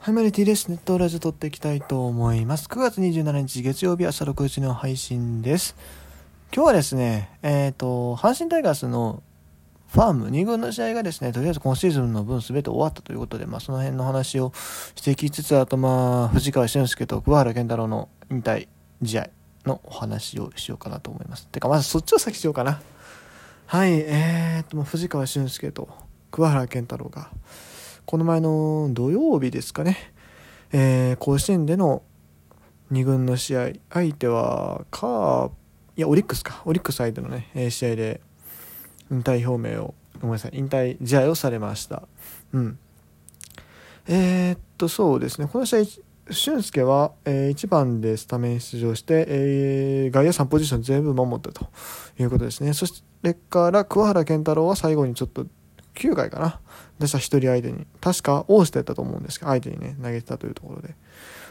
はい、マリティです。ネットラジオ撮っていきたいと思います。9月27日月曜日朝6時の配信です。今日はですね、えっ、ー、と、阪神タイガースのファーム2軍の試合がですね、とりあえず今シーズンの分全て終わったということで、まあその辺の話をしていきつつ、あとまあ、藤川俊介と桑原健太郎の引退試合のお話をしようかなと思います。てか、まずそっちを先しようかな。はい、えーと、藤川俊介と桑原健太郎が、この前の土曜日ですかね、えー、甲子園での2軍の試合、相手はカー、いや、オリックスか、オリックス相手のね、え試合で引退表明を、ごめんなさい、引退試合をされました。うん。えー、っと、そうですね、この試合、俊介は、えー、1番でスタメン出場して、えー、外野3ポジション全部守ったということですね。それから桑原健太郎は最後にちょっと9回かな。打者1人相手に。確か、オーストやったと思うんですけど、相手にね、投げてたというところで。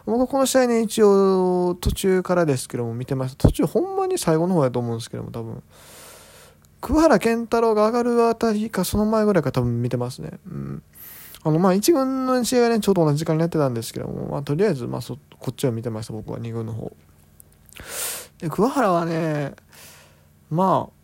僕はこの試合ね、一応、途中からですけども、見てました。途中、ほんまに最後の方やと思うんですけども、多分。桑原健太郎が上がるあたりか、その前ぐらいか多分見てますね。うん。あの、まあ、1軍の試合がね、ちょうど同じ時間にやってたんですけども、まあ、とりあえず、まあ、そ、こっちを見てました、僕は2軍の方。で、桑原はね、まあ、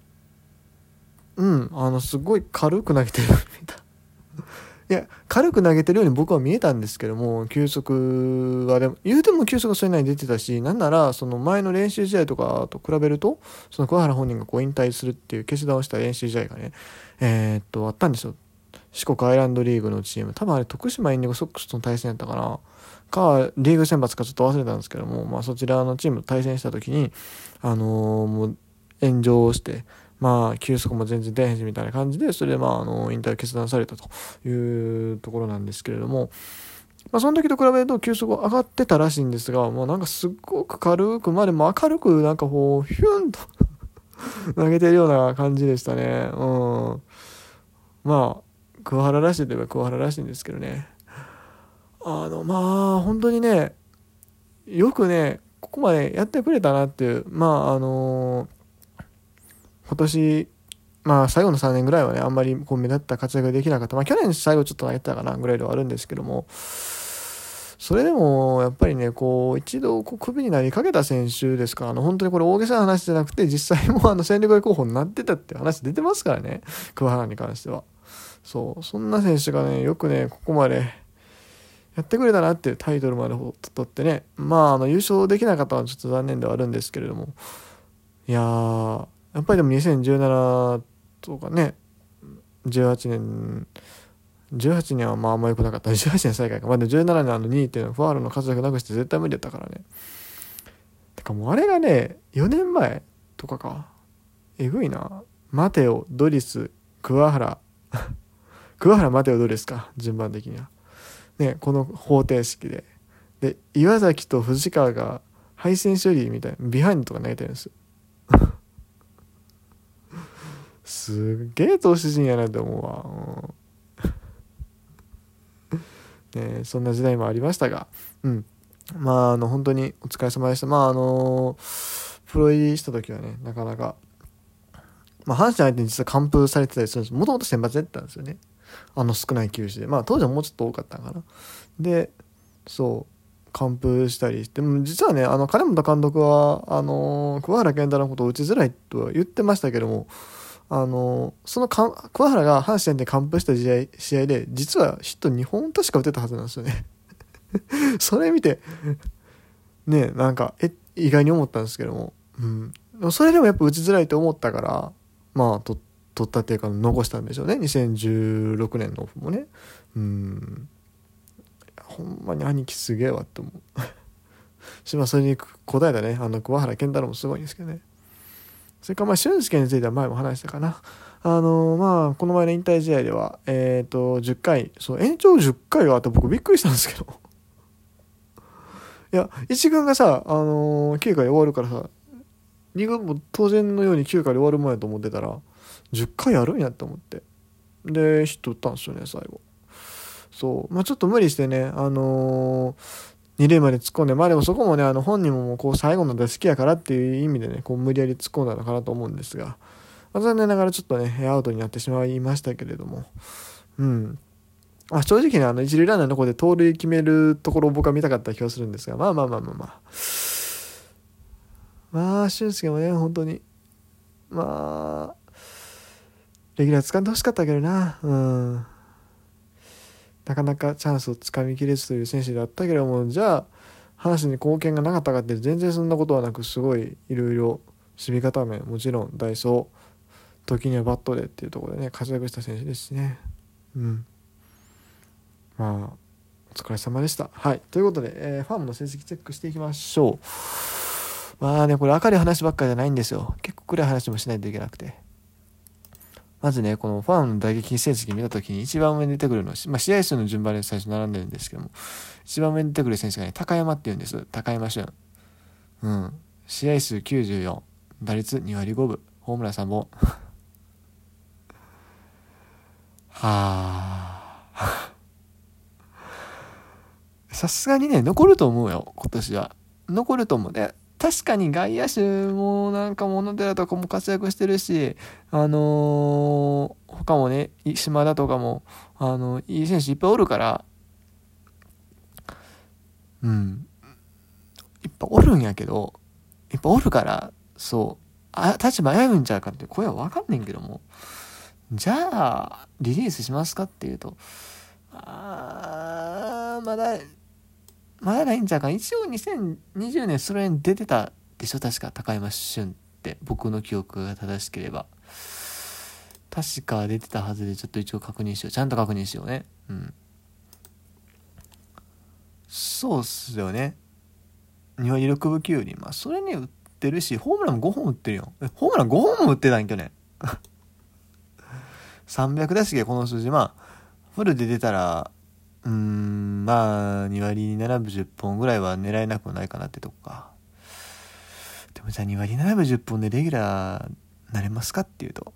うん、あの、すごい軽く投げてるみた い。や、軽く投げてるように僕は見えたんですけども、球速はでも、言うても球速はそれなりに出てたし、なんなら、その前の練習試合とかと比べると、その桑原本人がこう引退するっていう決断をした練習試合がね、えー、っと、あったんですよ。四国アイランドリーグのチーム。多分あれ、徳島インディゴソックスとの対戦やったかな。か、リーグ選抜かちょっと忘れたんですけども、まあそちらのチームと対戦した時に、あのー、もう炎上して、まあ、休息も全然出へんしみたいな感じで、それでまあ、あの、引退を決断されたというところなんですけれども、まあ、その時と比べると球速上がってたらしいんですが、もうなんかすっごく軽く、まあでも明るく、なんかこう、ヒュンと 投げてるような感じでしたね。うん。まあ、桑原らしいといえば桑原らしいんですけどね。あの、まあ、本当にね、よくね、ここまでやってくれたなっていう、まあ、あのー今年、まあ最後の3年ぐらいはね、あんまりこう目立った活躍ができなかった。まあ去年最後ちょっと投げてたかなぐらいではあるんですけども、それでもやっぱりね、こう一度こう首になりかけた選手ですから、あの本当にこれ大げさな話じゃなくて、実際もあの戦力外候補になってたって話出てますからね、桑原に関しては。そう、そんな選手がね、よくね、ここまでやってくれたなっていうタイトルまで取ってね、まああの優勝できなかったのはちょっと残念ではあるんですけれども、いやー、やっぱりでも2017とかね18年18年はまああんま良くなかった。18年最下位か。まだ17年あの2位っていうのはファールの活躍なくして絶対無理だったからね。てかもうあれがね4年前とかか。えぐいな。マテオドリス桑原。桑原マテオドリスか。順番的には。ねこの方程式で。で岩崎と藤川が配線処理みたいなビハインドとか投げてるんですよ。すっげえ投資人やなって思うわ、うん、ねそんな時代もありましたが。うん。まああの本当にお疲れ様でした。まああのプロ入りした時はねなかなか。まあ阪神相手に実は完封されてたりするんです。もともと選抜やったんですよね。あの少ない球種で。まあ当時はもうちょっと多かったかな。でそう。完封したりして。も実はねあの金本監督はあの桑原健太のことを打ちづらいとは言ってましたけどもあの、そのか桑原が阪神で完封した試合試合で、実はヒット2本確か打てたはずなんですよね それ見て、ね、なんか、え、意外に思ったんですけども、うん。それでもやっぱ打ちづらいと思ったから、まあ、と、取ったっていうか残したんでしょうね。2016年のオフもね。うん。ほんまに兄貴すげえわって思う。し まそれに答えたね、あの、桑原健太郎もすごいんですけどね。それからまあ俊介については前も話したかな。あのまあこの前の引退試合ではえっ、ー、と10回そう延長10回があって僕びっくりしたんですけど。いや1軍がさあのー、9回で終わるからさ2軍も当然のように9回で終わるもんやと思ってたら10回あるんやって思って。でヒット打ったんですよね最後。そう。まあちょっと無理してねあのー2塁まで突っ込んで、まあでもそこもね、あの本人ももうこう最後の打好きやからっていう意味でね、こう無理やり突っ込んだのかなと思うんですが、まあ、残念ながらちょっとね、アウトになってしまいましたけれども、うん。まあ、正直ね、あの、一塁ランナーの子で盗塁決めるところを僕は見たかった気がするんですが、まあまあまあまあまあ。まあ、俊介もね、本当に、まあ、レギュラー掴んでほしかったけどな、うん。なかなかチャンスをつかみきれずという選手だったけれども、じゃあ、阪神に貢献がなかったかって全然そんなことはなく、すごいいろいろ守備固め、もちろんダイソー、時にはバットでっていうところでね、活躍した選手ですしね。うん。まあ、お疲れ様でした。はい。ということで、えー、ファームの成績チェックしていきましょう。まあね、これ明るい話ばっかりじゃないんですよ。結構暗い話もしないといけなくて。まずね、このファームの打撃成績見たときに一番上に出てくるのは、まあ、試合数の順番で最初並んでるんですけども、一番上に出てくる選手がね、高山って言うんです。高山俊。うん。試合数94。打率2割5分。ホームラン3本。はあ。さすがにね、残ると思うよ、今年は。残ると思うね。確かに外野手もなんか物寺とかも活躍してるし、あのー、他もね、島田とかも、あの、いい選手いっぱいおるから、うん。いっぱいおるんやけど、いっぱいおるから、そう、あ、立場危うんちゃうかって声はわかんねんけども、じゃあ、リリースしますかっていうと、あー、まだ、まだないんちゃうか一応2020年それに出てたでしょ確か高山俊って僕の記憶が正しければ。確か出てたはずでちょっと一応確認しよう。ちゃんと確認しようね。うん。そうっすよね。日本6分9厘まあそれに打ってるしホームランも5本打ってるよ。ホームラン5本も打ってたん去年300打席この数字。まあフルで出たらうん、まあ、2割7分10本ぐらいは狙えなくないかなってとこか。でもじゃあ2割7分10本でレギュラーなれますかっていうと。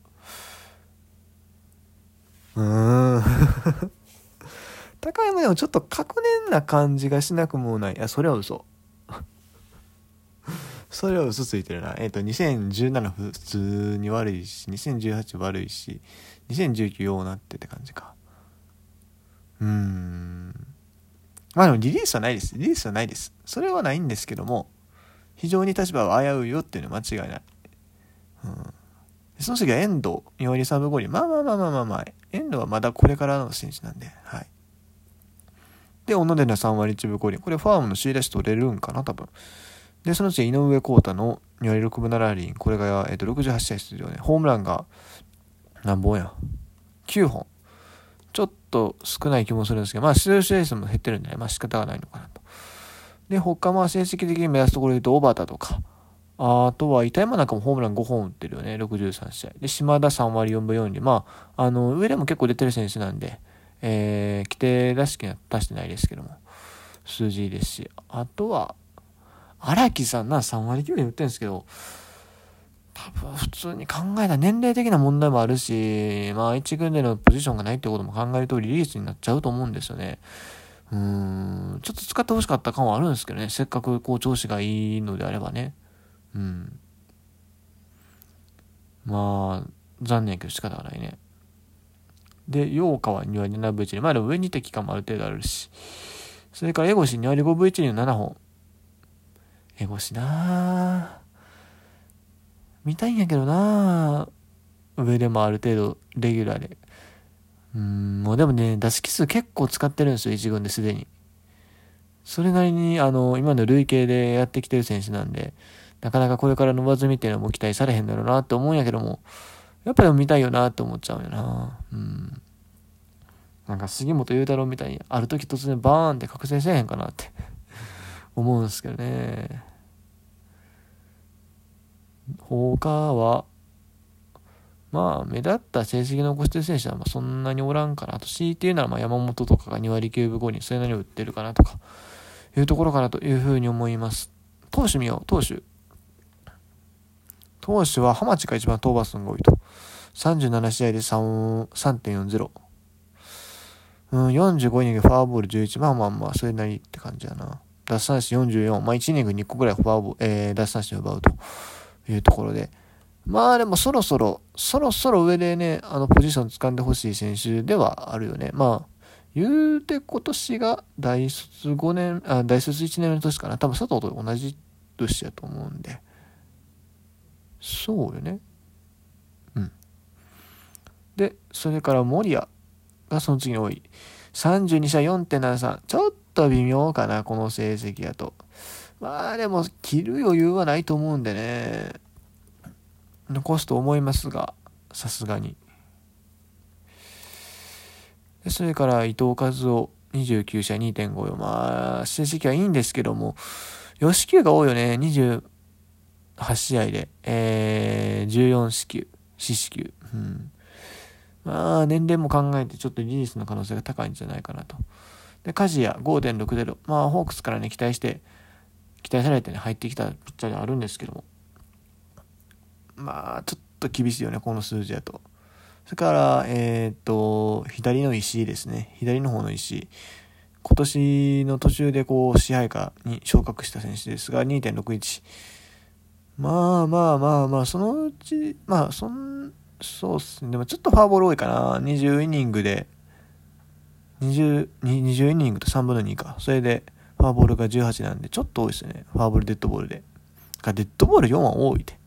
うーん。高山でもちょっと確年な感じがしなくもない。いや、それは嘘。それは嘘ついてるな。えっ、ー、と、2017普通に悪いし、2018悪いし、2019ようなってって感じか。うん。まあでもリリースはないです。リリースはないです。それはないんですけども、非常に立場は危ういよっていうのは間違いない。うん。その次は遠藤、4割3分5厘。まあまあまあまあまあまあ、遠藤はまだこれからの選手なんで、はい。で、小野寺の3割1分5厘。これファームの首位出し取れるんかな、多分。で、その次井上康太の2割6分7厘。これが、えっと、68試合出場ね。ホームランが何本や ?9 本。と少ない気もするんですけど、まあ、出場試合数も減ってるんでね、まあ仕方がないのかなと。で、他まあ成績的に目指すところで言うと、小畑とか、あとは、板山なんかもホームラン5本打ってるよね、63試合。で、島田3割4分4厘。まあ、あの、上でも結構出てる選手なんで、えー、規定らしきには出してないですけども、数字いいですし、あとは、荒木さんな、3割9厘打ってるんですけど、多分普通に考えた年齢的な問題もあるし、まあ一軍でのポジションがないってことも考えるとリリースになっちゃうと思うんですよね。うーん、ちょっと使ってほしかった感はあるんですけどね。せっかくこう調子がいいのであればね。うん。まあ、残念やけど仕方がないね。で、陽花は2割7分1厘。まあでも上にいた期間もある程度あるし。それからエゴシ2割5分1厘の7本。エゴシなぁ。見たいんやけどな上でもある程度レギュラーで。うん、もうでもね、打席数結構使ってるんですよ、1軍ですでに。それなりに、あの、今の累計でやってきてる選手なんで、なかなかこれから伸ばずみっていうのも期待されへんだろうなって思うんやけども、やっぱり見たいよなって思っちゃうよな。うん。なんか杉本裕太郎みたいに、ある時突然バーンって覚醒せえへんかなって思うんですけどね。他は、まあ、目立った成績残してる選手はまそんなにおらんかなと。強いて言うなら、ま山本とかが2割9分5にそれなりに打ってるかなとか、いうところかなというふうに思います。投手見よう、投手。投手は浜地が一番登板数が多いと。37試合で3.40。うん、45イニングフォアボール11。まあまあまあ、それなりって感じやな。奪三振44。まあ1イニング2個ぐらいフォアボール、えー、奪三振を奪うと。いうところで。まあでもそろそろ、そろそろ上でね、あのポジション掴んでほしい選手ではあるよね。まあ、言うて今年が大卒5年、あ、大卒1年目の年かな。多分佐藤と同じ年やと思うんで。そうよね。うん。で、それから森谷がその次に多い。32社4.73。ちょっと微妙かな、この成績やと。まあでも、切る余裕はないと思うんでね。残すと思いますが、さすがに。それから伊藤和夫29社2.54。まあ、成績はいいんですけども、吉球が多いよね。28試合で。えー、14四球、四死球。うん。まあ、年齢も考えてちょっとリリースの可能性が高いんじゃないかなと。で、梶谷5.60。まあ、ホークスからね、期待して、期待されてね、入ってきたピッチャーではあるんですけども。まあ、ちょっと厳しいよね、この数字だと。それから、えっ、と、左の石ですね。左の方の石。今年の途中でこう支配下に昇格した選手ですが、2.61。まあまあまあまあ、そのうち、まあ、そん、そうっすね。でもちょっとフォアボール多いかな。20イニングで、20、20イニングと3分の2か。それで、フォアボールが18なんで、ちょっと多いですね。フォアボール、デッドボールで。デッドボール4は多いで。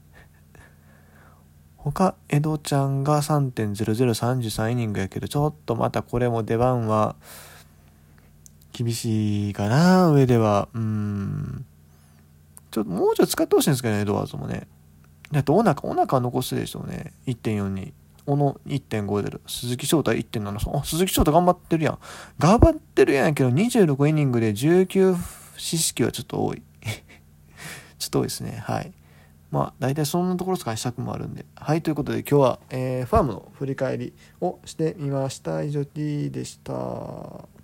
他、江戸ちゃんが3.0033イニングやけど、ちょっとまたこれも出番は、厳しいかな、上では。うん。ちょっと、もうちょっと使ってほしいんですけどね、エドワーズもね。だってお腹、お腹残すでしょうね。1.42。小野1.5出る。鈴木翔太1.73。あ、鈴木翔太頑張ってるやん。頑張ってるやんけど、26イニングで19四死球はちょっと多い。ちょっと多いですね。はい。まあ、大体そんなところからしたくもあるんで。はい、ということで今日は、えー、ファームの振り返りをしてみました。以上 T でした。